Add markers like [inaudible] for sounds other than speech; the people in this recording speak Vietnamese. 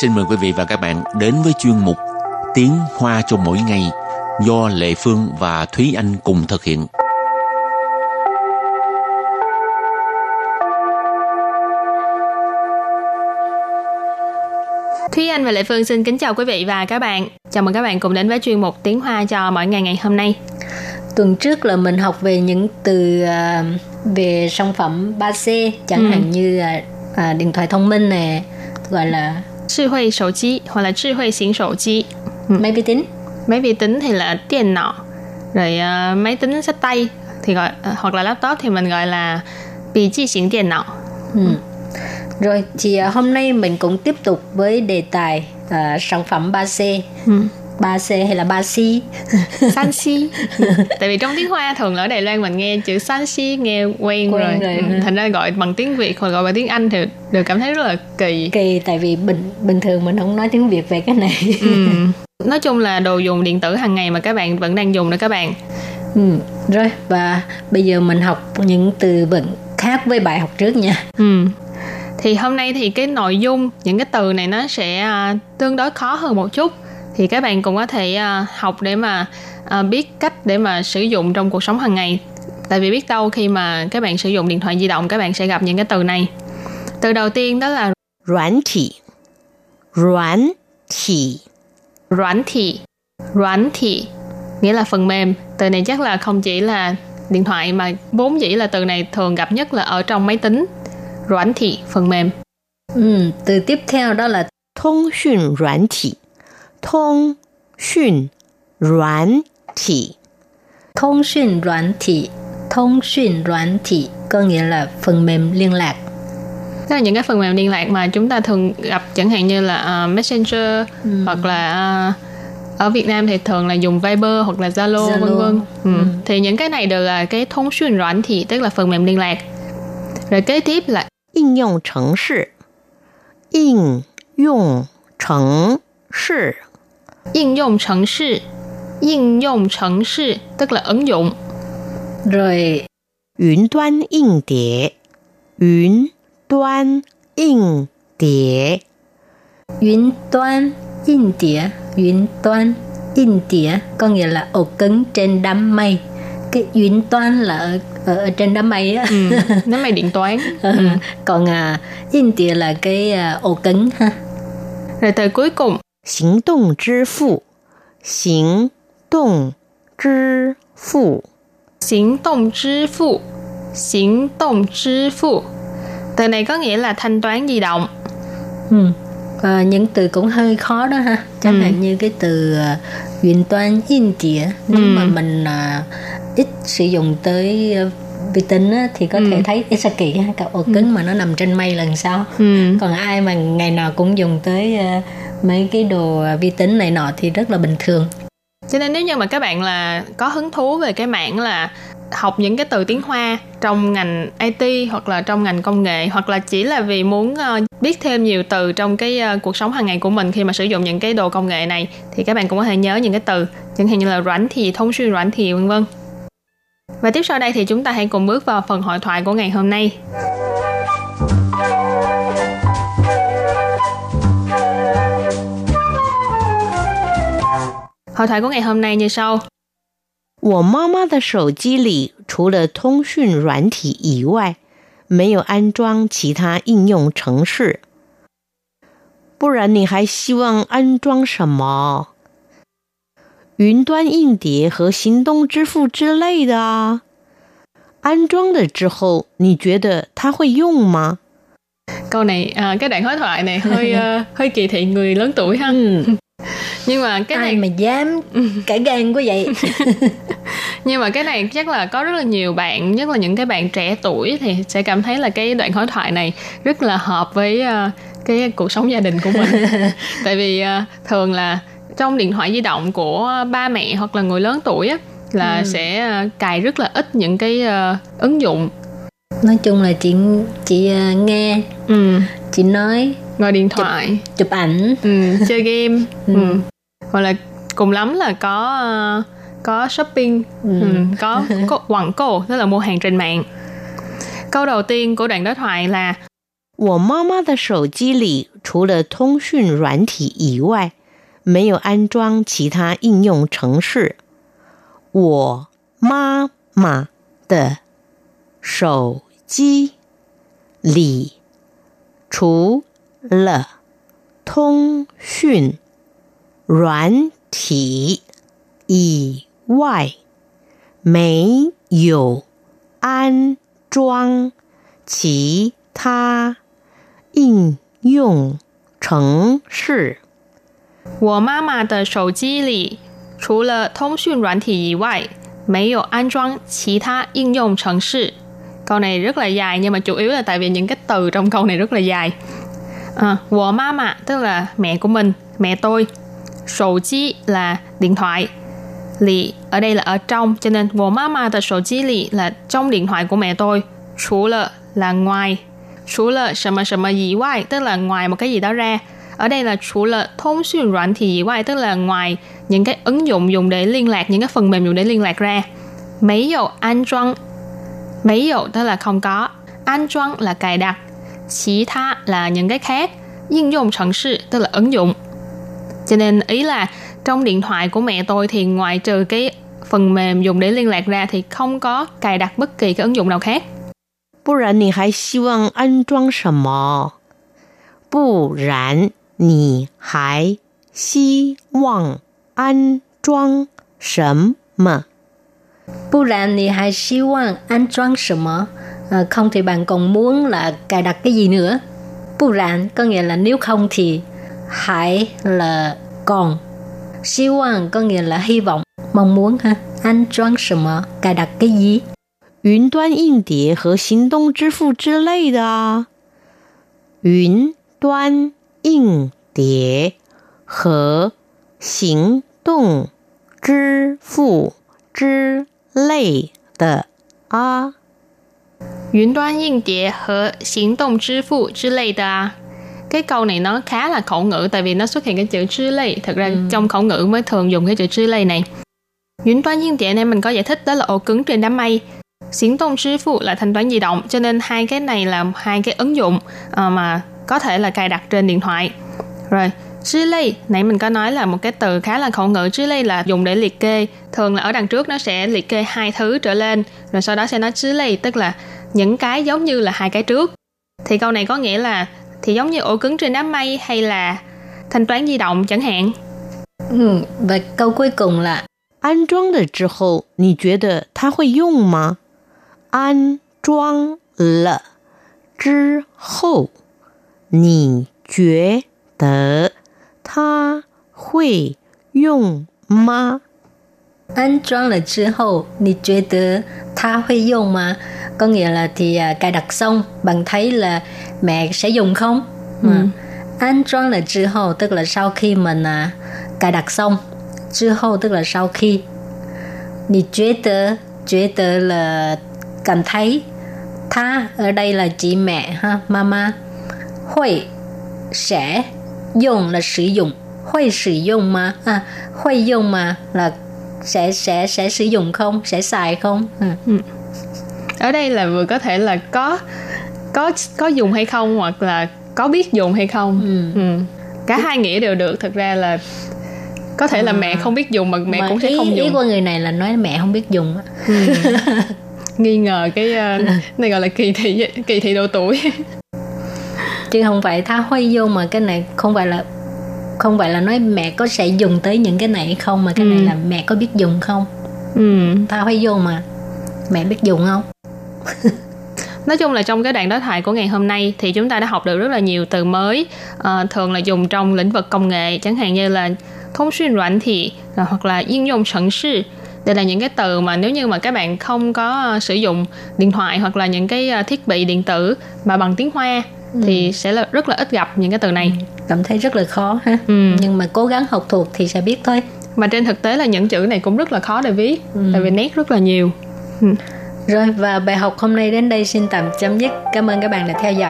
xin mời quý vị và các bạn đến với chuyên mục Tiếng Hoa cho mỗi ngày do Lệ Phương và Thúy Anh cùng thực hiện. Thúy Anh và Lệ Phương xin kính chào quý vị và các bạn. Chào mừng các bạn cùng đến với chuyên mục Tiếng Hoa cho mỗi ngày ngày hôm nay. Tuần trước là mình học về những từ uh, về sản phẩm 3C chẳng ừ. hạn như uh, uh, điện thoại thông minh nè, gọi là 智慧手机 hoặc là 智慧型手机. Ừ. Máy vi tính. Máy vi tính thì là điện não. Rồi uh, máy tính sách tay thì gọi uh, hoặc là laptop thì mình gọi là bị chi型điện não. Ừ. Rồi thì uh, hôm nay mình cũng tiếp tục với đề tài uh, sản phẩm 3C. Ừ. 3C hay là 3C? [laughs] San si. Tại vì trong tiếng Hoa thường ở Đài Loan mình nghe chữ San si nghe quen, quen rồi. rồi. Ừ. Thành ra gọi bằng tiếng Việt hoặc gọi bằng tiếng Anh thì đều cảm thấy rất là kỳ. Kỳ tại vì bình bình thường mình không nói tiếng Việt về cái này. [laughs] ừ. Nói chung là đồ dùng điện tử hàng ngày mà các bạn vẫn đang dùng đó các bạn. Ừ. Rồi và bây giờ mình học những từ vựng khác với bài học trước nha. Ừ thì hôm nay thì cái nội dung những cái từ này nó sẽ uh, tương đối khó hơn một chút thì các bạn cũng có thể uh, học để mà uh, biết cách để mà sử dụng trong cuộc sống hàng ngày tại vì biết đâu khi mà các bạn sử dụng điện thoại di động các bạn sẽ gặp những cái từ này từ đầu tiên đó là 软体软体软体软体nghĩa là phần mềm từ này chắc là không chỉ là điện thoại mà vốn dĩ là từ này thường gặp nhất là ở trong máy tính Ruán thị, phần mềm. Ừ, từ tiếp theo đó là thông讯软体。 通讯软体。通讯软体，通讯软体 có nghĩa là phần mềm liên lạc. Tức là những cái phần mềm liên lạc mà chúng ta thường gặp chẳng hạn như là uh, Messenger ừ. hoặc là uh, ở Việt Nam thì thường là dùng Viber hoặc là Zalo, Zalo. vân vân. Ừ. Ừ. Thì những cái này đều là cái thông xuyên软thị tức là phần mềm liên lạc. Rồi kế tiếp là 应用程式，应用程式， 应用程式，应用程式 tức là ứng dụng. Rồi 云端硬碟，云端硬碟，云端硬碟，云端硬碟 có nghĩa là ổ cứng trên đám mây. Cái 云端 là ở ở, ở trên đám mây á ừ, [laughs] đám mây điện toán ừ. còn à, India là cái à, ổ cứng ha rồi từ cuối cùng 行动支付行动支付行动支付行动支付từ này có nghĩa là thanh toán di động ừ. à, những từ cũng hơi khó đó ha chẳng ừ. hạn như cái từ uh, điện toán India nếu ừ. mà mình uh, ít sử dụng tới uh, vi tính á, thì có ừ. thể thấy ít kỳ ha cả ổ cứng ừ. mà nó nằm trên mây lần sau ừ. còn ai mà ngày nào cũng dùng tới uh, mấy cái đồ vi tính này nọ thì rất là bình thường cho nên nếu như mà các bạn là có hứng thú về cái mảng là học những cái từ tiếng Hoa trong ngành IT hoặc là trong ngành công nghệ hoặc là chỉ là vì muốn uh, biết thêm nhiều từ trong cái uh, cuộc sống hàng ngày của mình khi mà sử dụng những cái đồ công nghệ này thì các bạn cũng có thể nhớ những cái từ chẳng hạn như là 软 thì thông xuyên 软 thì vân vân và tiếp sau đây thì chúng ta hãy cùng bước vào phần hội thoại của ngày hôm nay. Hội thoại của ngày hôm nay như sau. 我妈妈的手机里除了通讯软体以外，没有安装其他应用程式。不然你还希望安装什么？ 云端硬碟和行动支付之类的啊。安装了之后，你觉得它会用吗？Câu này, à, cái đoạn đối thoại này hơi [laughs] uh, hơi kỳ thị người lớn tuổi ha. Ừ. nhưng mà cái Ai này mà dám [laughs] cãi gan quá vậy [laughs] nhưng mà cái này chắc là có rất là nhiều bạn nhất là những cái bạn trẻ tuổi thì sẽ cảm thấy là cái đoạn đối thoại này rất là hợp với uh, cái cuộc sống gia đình của mình tại vì uh, thường là trong điện thoại di động của ba mẹ hoặc là người lớn tuổi á là ừ. sẽ ờ, cài rất là ít những cái uh, ứng dụng nói chung là chị chị uh, nghe ừ. chị nói ngồi điện thoại chụp, chụp ảnh ừ, chơi game ừ. Ừ. hoặc là cùng lắm là có uh, có shopping ừ. Ừ, có, có quảng cổ tức là mua hàng trên mạng câu đầu tiên của đoạn đối thoại là 我妈妈的手机里除了通讯软体以外， 没有安装其他应用程式。我妈妈的手机里除了通讯软体以外，没有安装其他应用程式。我妈妈的手机里除了通讯软体以外，没有安装其他应用程式. Câu này rất là dài nhưng mà chủ yếu là tại vì những cái từ trong câu này rất là dài. À, wo mama tức là mẹ của mình, mẹ tôi. Sổ chi là điện thoại. Lì ở đây là ở trong cho nên wo mama的手机里 là trong điện thoại của mẹ tôi. Chú là là ngoài. Chú là 什么什么以外 tức là ngoài một cái gì đó ra ở đây là chủ là thông xuyên软thị ngoại tức là ngoài những cái ứng dụng dùng để liên lạc những cái phần mềm dùng để liên lạc ra mấy dầu an trang mấy dầu tức là không có an trang là cài đặt chỉ tha là những cái khác ứng dụng程sự tức là ứng dụng cho nên ý là trong điện thoại của mẹ tôi thì ngoại trừ cái phần mềm dùng để liên lạc ra thì không có cài đặt bất kỳ cái ứng dụng nào khác. 不然你还希望安装什么？不然 你还希望安装什么？不然你还希望安装什么à, không thì bạn còn muốn là cài đặt cái gì nữa不然 có nghĩa là nếu không thì hãy là còn Hy vọng có nghĩa là hy vọng, mong muốn ha. An trang 什么? cài đặt cái gì? 云端硬碟和行动支付之类的啊。云端 硬碟和行动支付之类的啊。云端硬碟和行动支付之类的啊。cái câu này nó khá là khẩu ngữ tại vì nó xuất hiện cái chữ chữ lây thật ra ừ. trong khẩu ngữ mới thường dùng cái chữ chữ lây này Yến toán nhiên tiện này mình có giải thích đó là ổ cứng trên đám mây Xiển tông sư phụ là thanh toán di động cho nên hai cái này là hai cái ứng dụng uh, mà có thể là cài đặt trên điện thoại rồi Chữ lây, nãy mình có nói là một cái từ khá là khẩu ngữ. Chữ lây là dùng để liệt kê. Thường là ở đằng trước nó sẽ liệt kê hai thứ trở lên. Rồi sau đó sẽ nói chữ lây, tức là những cái giống như là hai cái trước. Thì câu này có nghĩa là thì giống như ổ cứng trên đám mây hay là thanh toán di động chẳng hạn. Ừ, và câu cuối cùng là 安装了之后，你觉得它会用吗？安装了之后， 你觉得它会用吗？安装了之后，你觉得它会用吗？có nghĩa là thì à, cài đặt xong bạn thấy là mẹ sẽ dùng không? Ừ. An trang là 之后 tức là sau khi mình à, cài đặt xong. 之后 tức là sau khi. Nì 觉得觉得 là cảm thấy. Tha ở đây là chị mẹ ha, mama. Hội sẽ dùng là sử dụng. Hội sử dụng mà. À, hội dùng mà là sẽ sẽ sẽ sử dụng không sẽ xài không à. ừ. ở đây là vừa có thể là có có có dùng hay không hoặc là có biết dùng hay không ừ. Ừ. cả hai nghĩa đều được thật ra là có thể là à. mẹ không biết dùng mà mẹ mà cũng sẽ ý, không dùng ý của người này là nói mẹ không biết dùng ừ. nghi ngờ cái uh, này gọi là kỳ thị kỳ thị độ tuổi [laughs] chứ không phải tha huy vô mà cái này không phải là không phải là nói mẹ có sẽ dùng tới những cái này không mà cái ừ. này là mẹ có biết dùng không ừ. tao phải vô mà mẹ biết dùng không [laughs] nói chung là trong cái đoạn đối thoại của ngày hôm nay thì chúng ta đã học được rất là nhiều từ mới à, thường là dùng trong lĩnh vực công nghệ chẳng hạn như là thông xuyên loạn thị à, hoặc là ứng dụng sẵn sư đây là những cái từ mà nếu như mà các bạn không có uh, sử dụng điện thoại hoặc là những cái thiết bị điện tử mà bằng tiếng hoa ừ. thì sẽ là rất là ít gặp những cái từ này ừ. cảm thấy rất là khó ha ừ. nhưng mà cố gắng học thuộc thì sẽ biết thôi mà trên thực tế là những chữ này cũng rất là khó để viết ừ. tại vì nét rất là nhiều ừ. rồi và bài học hôm nay đến đây xin tạm chấm dứt cảm ơn các bạn đã theo dõi